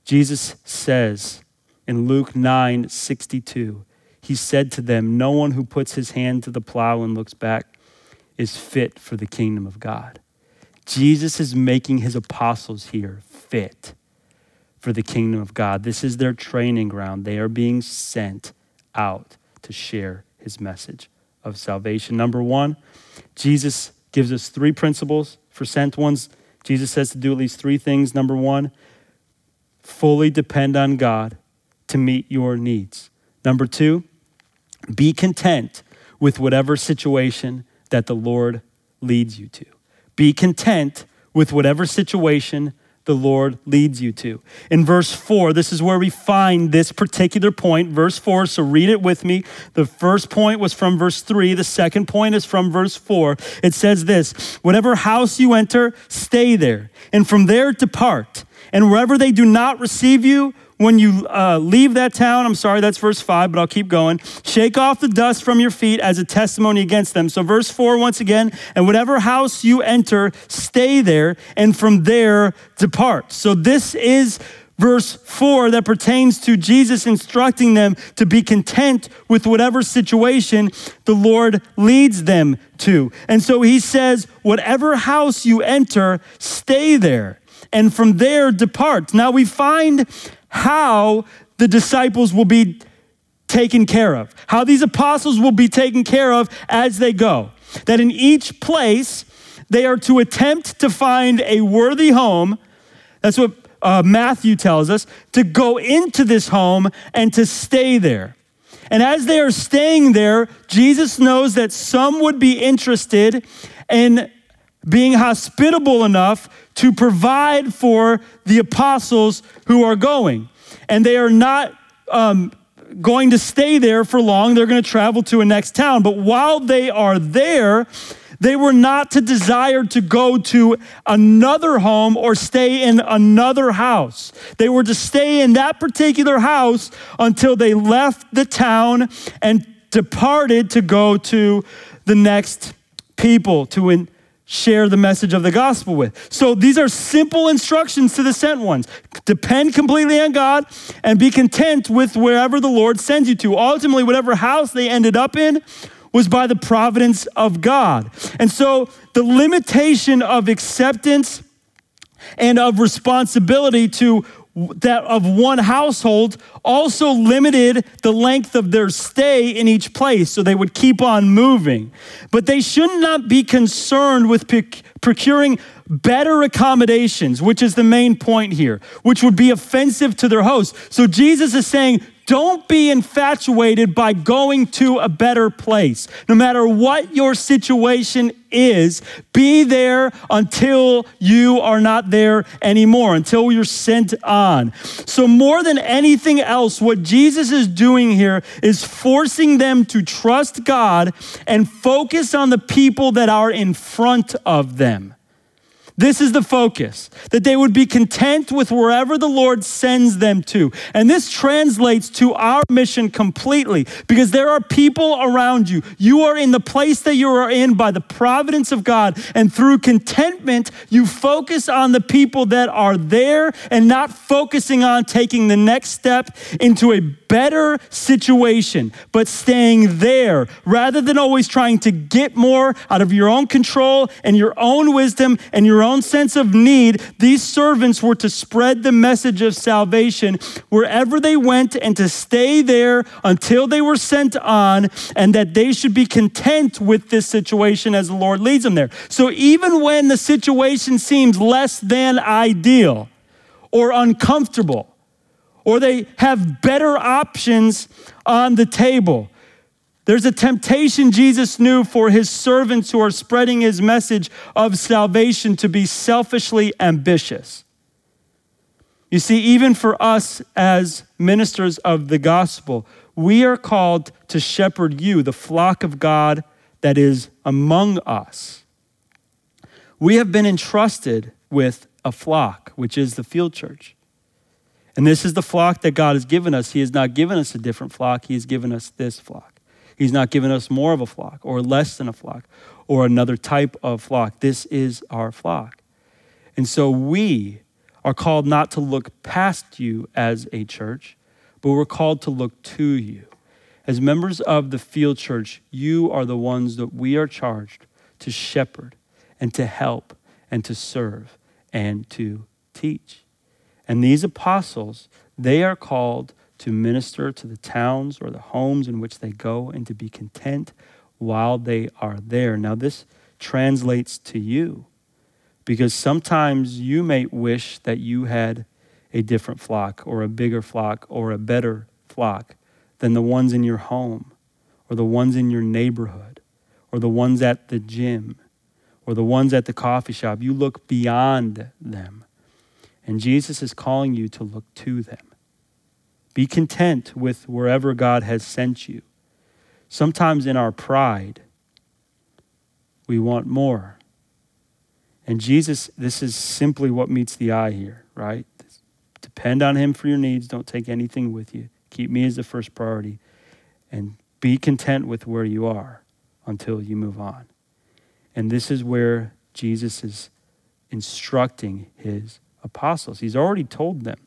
Jesus says in Luke 9 62, he said to them, No one who puts his hand to the plow and looks back is fit for the kingdom of God. Jesus is making his apostles here fit for the kingdom of God. This is their training ground. They are being sent out to share his message of salvation. Number one, Jesus gives us three principles for sent ones. Jesus says to do at least three things. Number one, fully depend on God to meet your needs. Number two, be content with whatever situation that the Lord leads you to. Be content with whatever situation the Lord leads you to. In verse 4, this is where we find this particular point. Verse 4, so read it with me. The first point was from verse 3, the second point is from verse 4. It says this Whatever house you enter, stay there, and from there depart. And wherever they do not receive you, when you uh, leave that town, I'm sorry, that's verse 5, but I'll keep going. Shake off the dust from your feet as a testimony against them. So, verse 4, once again, and whatever house you enter, stay there, and from there depart. So, this is verse 4 that pertains to Jesus instructing them to be content with whatever situation the Lord leads them to. And so he says, Whatever house you enter, stay there, and from there depart. Now we find how the disciples will be taken care of, how these apostles will be taken care of as they go. That in each place, they are to attempt to find a worthy home. That's what uh, Matthew tells us to go into this home and to stay there. And as they are staying there, Jesus knows that some would be interested in being hospitable enough to provide for the apostles who are going. And they are not um, going to stay there for long, they're going to travel to a next town. But while they are there, they were not to desire to go to another home or stay in another house. They were to stay in that particular house until they left the town and departed to go to the next people to in, share the message of the gospel with. So these are simple instructions to the sent ones. Depend completely on God and be content with wherever the Lord sends you to. Ultimately, whatever house they ended up in was by the providence of God. And so the limitation of acceptance and of responsibility to that of one household also limited the length of their stay in each place so they would keep on moving. But they should not be concerned with procuring better accommodations which is the main point here which would be offensive to their host. So jesus is saying don't be infatuated by going to a better place. No matter what your situation is, be there until you are not there anymore, until you're sent on. So, more than anything else, what Jesus is doing here is forcing them to trust God and focus on the people that are in front of them. This is the focus, that they would be content with wherever the Lord sends them to. And this translates to our mission completely because there are people around you. You are in the place that you are in by the providence of God. And through contentment, you focus on the people that are there and not focusing on taking the next step into a better situation, but staying there rather than always trying to get more out of your own control and your own wisdom and your own sense of need. These servants were to spread the message of salvation wherever they went and to stay there until they were sent on, and that they should be content with this situation as the Lord leads them there. So even when the situation seems less than ideal or uncomfortable, or they have better options on the table. There's a temptation Jesus knew for his servants who are spreading his message of salvation to be selfishly ambitious. You see, even for us as ministers of the gospel, we are called to shepherd you, the flock of God that is among us. We have been entrusted with a flock, which is the field church. And this is the flock that God has given us. He has not given us a different flock, He has given us this flock. He's not given us more of a flock or less than a flock or another type of flock. This is our flock. And so we are called not to look past you as a church, but we're called to look to you. As members of the field church, you are the ones that we are charged to shepherd and to help and to serve and to teach. And these apostles, they are called to minister to the towns or the homes in which they go and to be content while they are there. Now, this translates to you because sometimes you may wish that you had a different flock or a bigger flock or a better flock than the ones in your home or the ones in your neighborhood or the ones at the gym or the ones at the coffee shop. You look beyond them And Jesus is calling you to look to them. Be content with wherever God has sent you. Sometimes in our pride, we want more. And Jesus, this is simply what meets the eye here, right? Depend on Him for your needs. Don't take anything with you. Keep me as the first priority. And be content with where you are until you move on. And this is where Jesus is instructing his apostles. He's already told them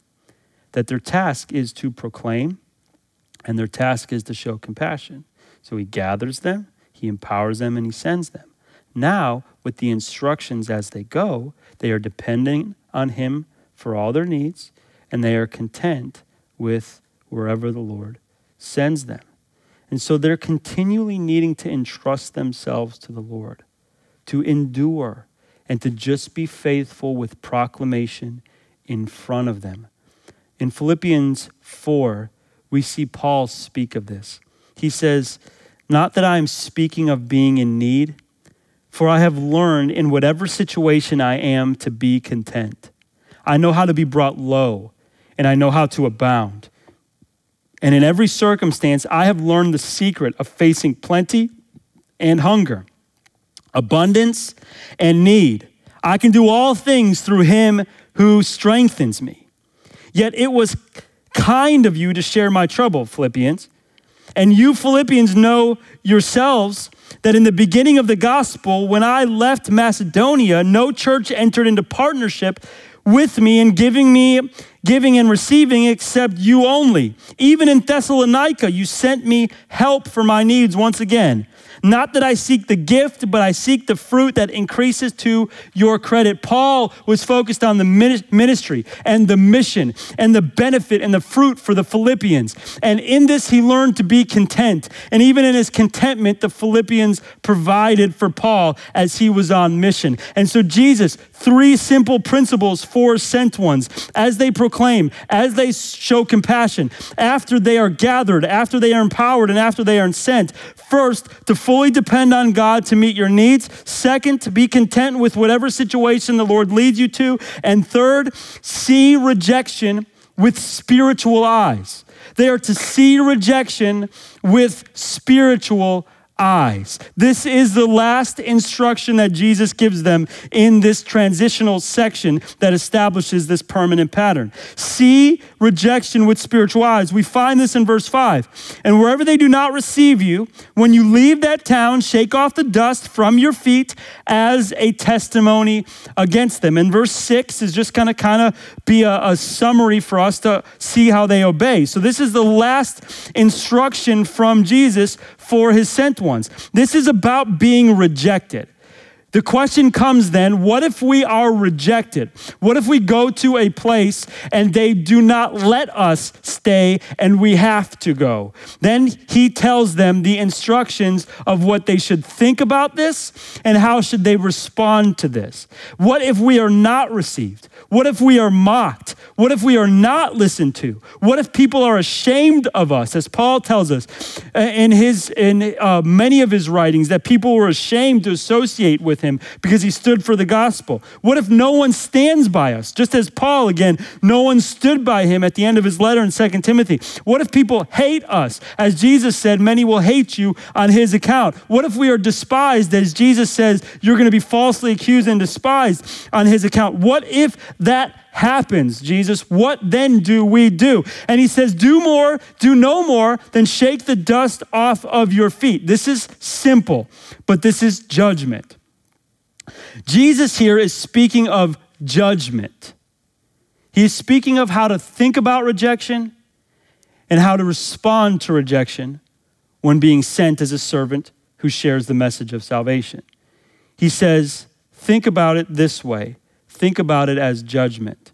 that their task is to proclaim and their task is to show compassion. So he gathers them, he empowers them, and he sends them. Now, with the instructions as they go, they are depending on him for all their needs and they are content with wherever the Lord sends them. And so they're continually needing to entrust themselves to the Lord, to endure, and to just be faithful with proclamation in front of them. In Philippians 4, we see Paul speak of this. He says, Not that I am speaking of being in need, for I have learned in whatever situation I am to be content. I know how to be brought low, and I know how to abound. And in every circumstance, I have learned the secret of facing plenty and hunger, abundance and need. I can do all things through him who strengthens me. Yet it was kind of you to share my trouble, Philippians. And you, Philippians, know yourselves that in the beginning of the gospel, when I left Macedonia, no church entered into partnership with me in giving me giving and receiving except you only. Even in Thessalonica, you sent me help for my needs once again. Not that I seek the gift, but I seek the fruit that increases to your credit. Paul was focused on the ministry and the mission and the benefit and the fruit for the Philippians. And in this, he learned to be content. And even in his contentment, the Philippians provided for Paul as he was on mission. And so, Jesus, three simple principles for sent ones as they proclaim, as they show compassion, after they are gathered, after they are empowered, and after they are sent. First, to fully depend on God to meet your needs. Second, to be content with whatever situation the Lord leads you to. And third, see rejection with spiritual eyes. They are to see rejection with spiritual eyes. This is the last instruction that Jesus gives them in this transitional section that establishes this permanent pattern. See rejection with spiritual eyes. We find this in verse 5. And wherever they do not receive you, when you leave that town, shake off the dust from your feet as a testimony against them. And verse 6 is just going to kind of be a, a summary for us to see how they obey. So this is the last instruction from Jesus for his sent ones. This is about being rejected. The question comes then what if we are rejected? What if we go to a place and they do not let us stay and we have to go? Then he tells them the instructions of what they should think about this and how should they respond to this. What if we are not received? What if we are mocked? What if we are not listened to? What if people are ashamed of us? As Paul tells us uh, in his in uh, many of his writings that people were ashamed to associate with him because he stood for the gospel. What if no one stands by us? Just as Paul again, no one stood by him at the end of his letter in 2 Timothy. What if people hate us? As Jesus said, many will hate you on his account. What if we are despised as Jesus says you're going to be falsely accused and despised on his account? What if that happens, Jesus, what then do we do? And he says, Do more, do no more than shake the dust off of your feet. This is simple, but this is judgment. Jesus here is speaking of judgment. He's speaking of how to think about rejection and how to respond to rejection when being sent as a servant who shares the message of salvation. He says, Think about it this way think about it as judgment.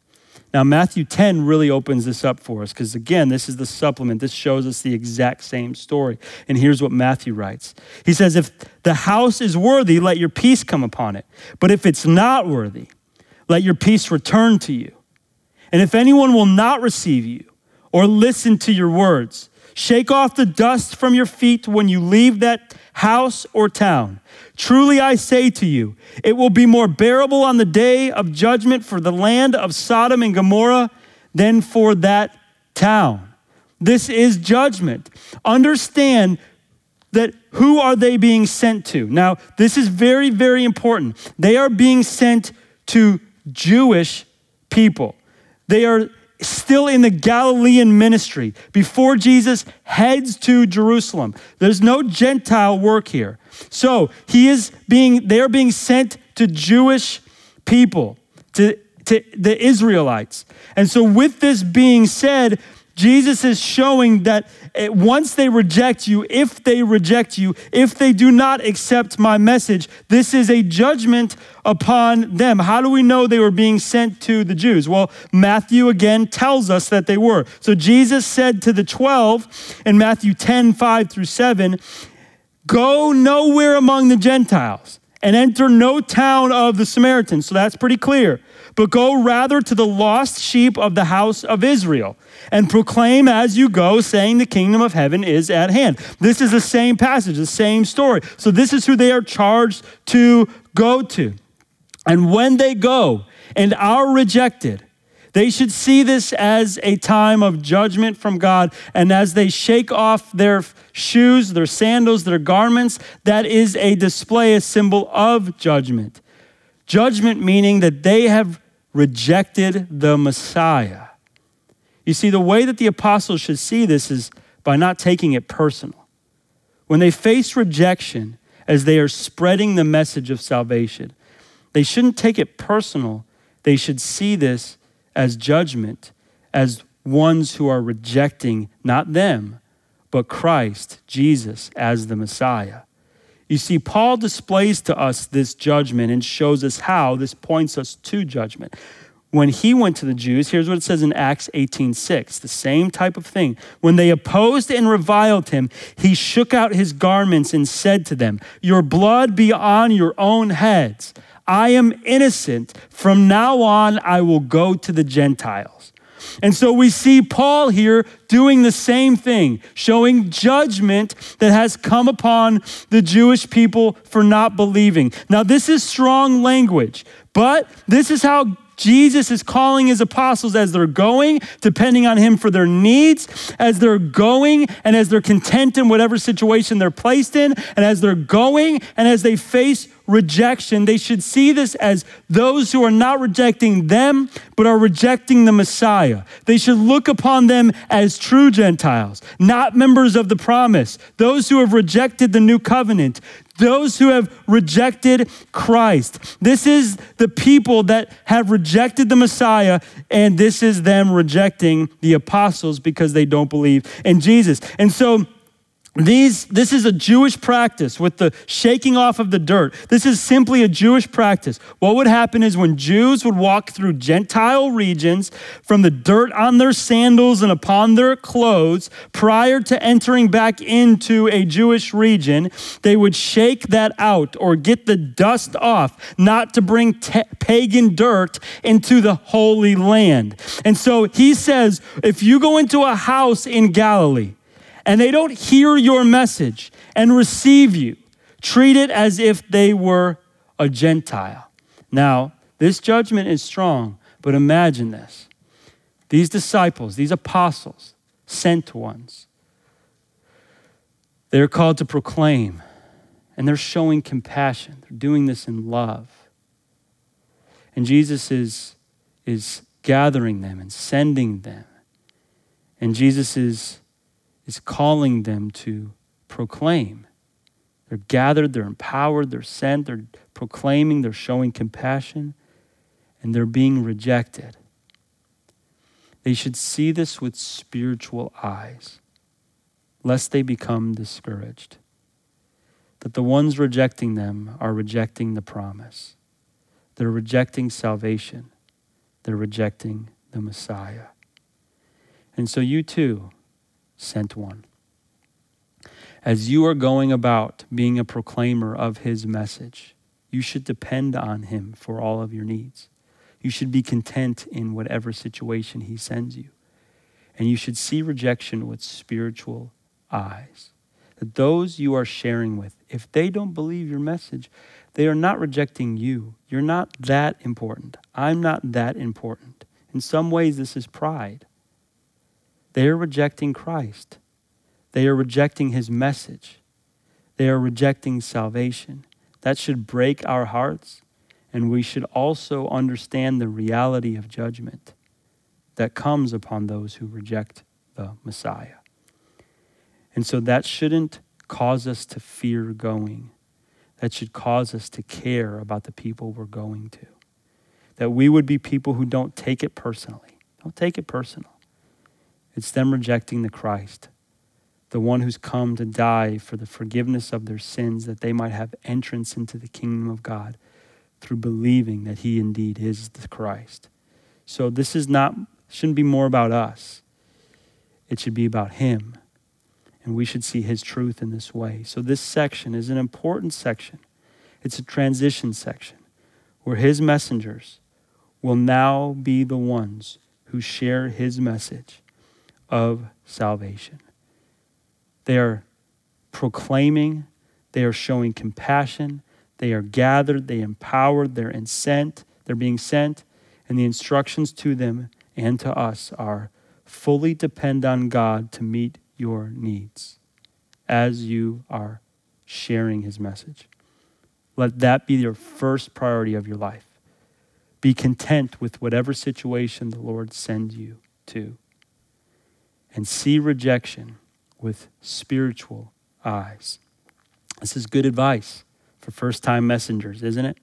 Now, Matthew 10 really opens this up for us because, again, this is the supplement. This shows us the exact same story. And here's what Matthew writes He says, If the house is worthy, let your peace come upon it. But if it's not worthy, let your peace return to you. And if anyone will not receive you or listen to your words, Shake off the dust from your feet when you leave that house or town. Truly I say to you, it will be more bearable on the day of judgment for the land of Sodom and Gomorrah than for that town. This is judgment. Understand that who are they being sent to? Now, this is very, very important. They are being sent to Jewish people. They are still in the Galilean ministry before Jesus heads to Jerusalem. There's no Gentile work here. So he is being, they're being sent to Jewish people, to, to the Israelites. And so, with this being said, Jesus is showing that eh, once they reject you, if they reject you, if they do not accept my message, this is a judgment upon them. How do we know they were being sent to the Jews? Well, Matthew again tells us that they were. So Jesus said to the 12 in Matthew 10 5 through 7, Go nowhere among the Gentiles and enter no town of the Samaritans. So that's pretty clear. But go rather to the lost sheep of the house of Israel and proclaim as you go, saying, The kingdom of heaven is at hand. This is the same passage, the same story. So this is who they are charged to go to. And when they go and are rejected, they should see this as a time of judgment from God. And as they shake off their shoes, their sandals, their garments, that is a display, a symbol of judgment. Judgment meaning that they have rejected the Messiah. You see, the way that the apostles should see this is by not taking it personal. When they face rejection as they are spreading the message of salvation, they shouldn't take it personal. They should see this as judgment, as ones who are rejecting not them, but Christ, Jesus, as the Messiah. You see, Paul displays to us this judgment and shows us how this points us to judgment. When he went to the Jews, here's what it says in Acts 18:6, the same type of thing. When they opposed and reviled him, he shook out his garments and said to them, "Your blood be on your own heads." I am innocent. From now on, I will go to the Gentiles. And so we see Paul here doing the same thing, showing judgment that has come upon the Jewish people for not believing. Now, this is strong language, but this is how Jesus is calling his apostles as they're going, depending on him for their needs, as they're going and as they're content in whatever situation they're placed in, and as they're going and as they face rejection, they should see this as those who are not rejecting them, but are rejecting the Messiah. They should look upon them as true Gentiles, not members of the promise, those who have rejected the new covenant, those who have rejected Christ. This is the people that have rejected the Messiah, and this is them rejecting the apostles because they don't believe in Jesus. And so, these, this is a Jewish practice with the shaking off of the dirt. This is simply a Jewish practice. What would happen is when Jews would walk through Gentile regions from the dirt on their sandals and upon their clothes prior to entering back into a Jewish region, they would shake that out or get the dust off, not to bring pagan dirt into the holy land. And so he says if you go into a house in Galilee, and they don't hear your message and receive you, treat it as if they were a Gentile. Now, this judgment is strong, but imagine this. These disciples, these apostles, sent ones, they're called to proclaim, and they're showing compassion. They're doing this in love. And Jesus is, is gathering them and sending them. And Jesus is is calling them to proclaim. They're gathered, they're empowered, they're sent, they're proclaiming, they're showing compassion, and they're being rejected. They should see this with spiritual eyes, lest they become discouraged. That the ones rejecting them are rejecting the promise. They're rejecting salvation. They're rejecting the Messiah. And so you too sent one. As you are going about being a proclaimer of his message, you should depend on him for all of your needs. You should be content in whatever situation he sends you. And you should see rejection with spiritual eyes. That those you are sharing with, if they don't believe your message, they are not rejecting you. You're not that important. I'm not that important. In some ways, this is pride. They are rejecting Christ, they are rejecting his message, they are rejecting salvation. That should break our hearts, and we should also understand the reality of judgment that comes upon those who reject the Messiah. And so that shouldn't cause us to fear going. That should cause us to care about the people we're going to. That we would be people who don't take it personally. Don't take it personal. It's them rejecting the Christ, the one who's come to die for the forgiveness of their sins, that they might have entrance into the kingdom of God through believing that he indeed is the Christ. So this is not shouldn't be more about us. It should be about him. And we should see his truth in this way. So this section is an important section. It's a transition section where his messengers will now be the ones who share his message of salvation. They are proclaiming, they are showing compassion, they are gathered, they empowered, they're sent, they're being sent, and the instructions to them and to us are fully depend on God to meet your needs as you are sharing his message. Let that be your first priority of your life. Be content with whatever situation the Lord sends you to. And see rejection with spiritual eyes. This is good advice for first time messengers, isn't it?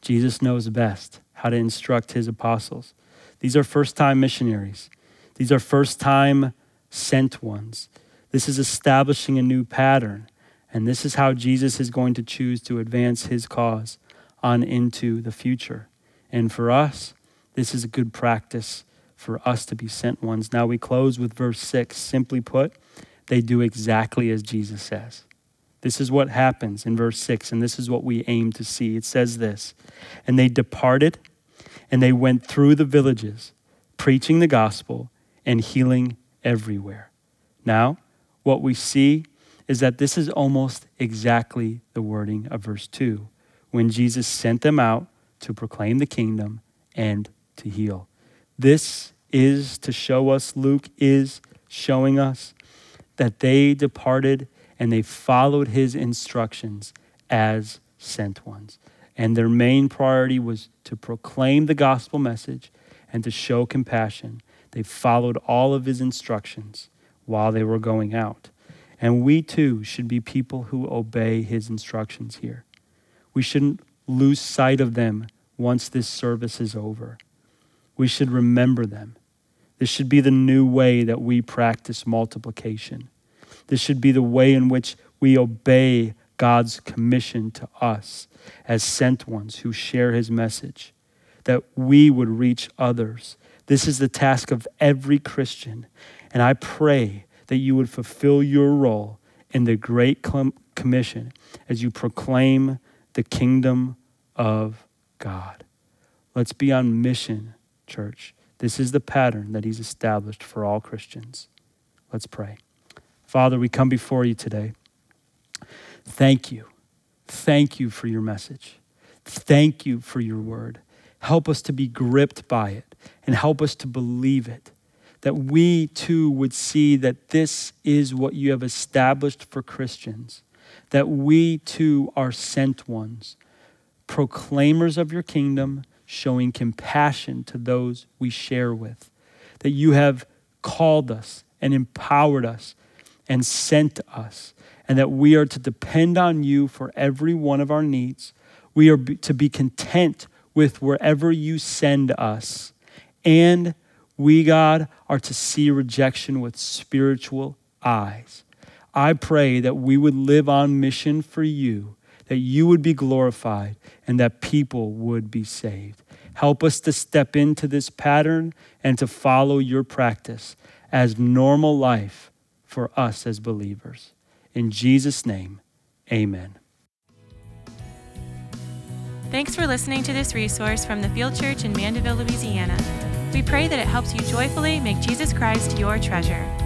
Jesus knows best how to instruct his apostles. These are first time missionaries, these are first time sent ones. This is establishing a new pattern. And this is how Jesus is going to choose to advance his cause on into the future. And for us, this is a good practice for us to be sent ones. Now we close with verse 6. Simply put, they do exactly as Jesus says. This is what happens in verse 6, and this is what we aim to see. It says this And they departed, and they went through the villages, preaching the gospel and healing everywhere. Now, what we see is that this is almost exactly the wording of verse 2 when Jesus sent them out to proclaim the kingdom and to heal. This is to show us, Luke is showing us that they departed and they followed his instructions as sent ones. And their main priority was to proclaim the gospel message and to show compassion. They followed all of his instructions while they were going out. And we too should be people who obey his instructions here. We shouldn't lose sight of them once this service is over. We should remember them. This should be the new way that we practice multiplication. This should be the way in which we obey God's commission to us as sent ones who share his message, that we would reach others. This is the task of every Christian. And I pray that you would fulfill your role in the Great Commission as you proclaim the kingdom of God. Let's be on mission, church. This is the pattern that He's established for all Christians. Let's pray. Father, we come before you today. Thank you. Thank you for your message. Thank you for your word. Help us to be gripped by it and help us to believe it that we too would see that this is what you have established for Christians, that we too are sent ones, proclaimers of your kingdom, showing compassion to those we share with, that you have called us and empowered us and sent us, and that we are to depend on you for every one of our needs. We are to be content with wherever you send us. And we, God, are to see rejection with spiritual eyes. I pray that we would live on mission for you, that you would be glorified, and that people would be saved. Help us to step into this pattern and to follow your practice as normal life for us as believers. In Jesus' name, amen. Thanks for listening to this resource from the Field Church in Mandeville, Louisiana. We pray that it helps you joyfully make Jesus Christ your treasure.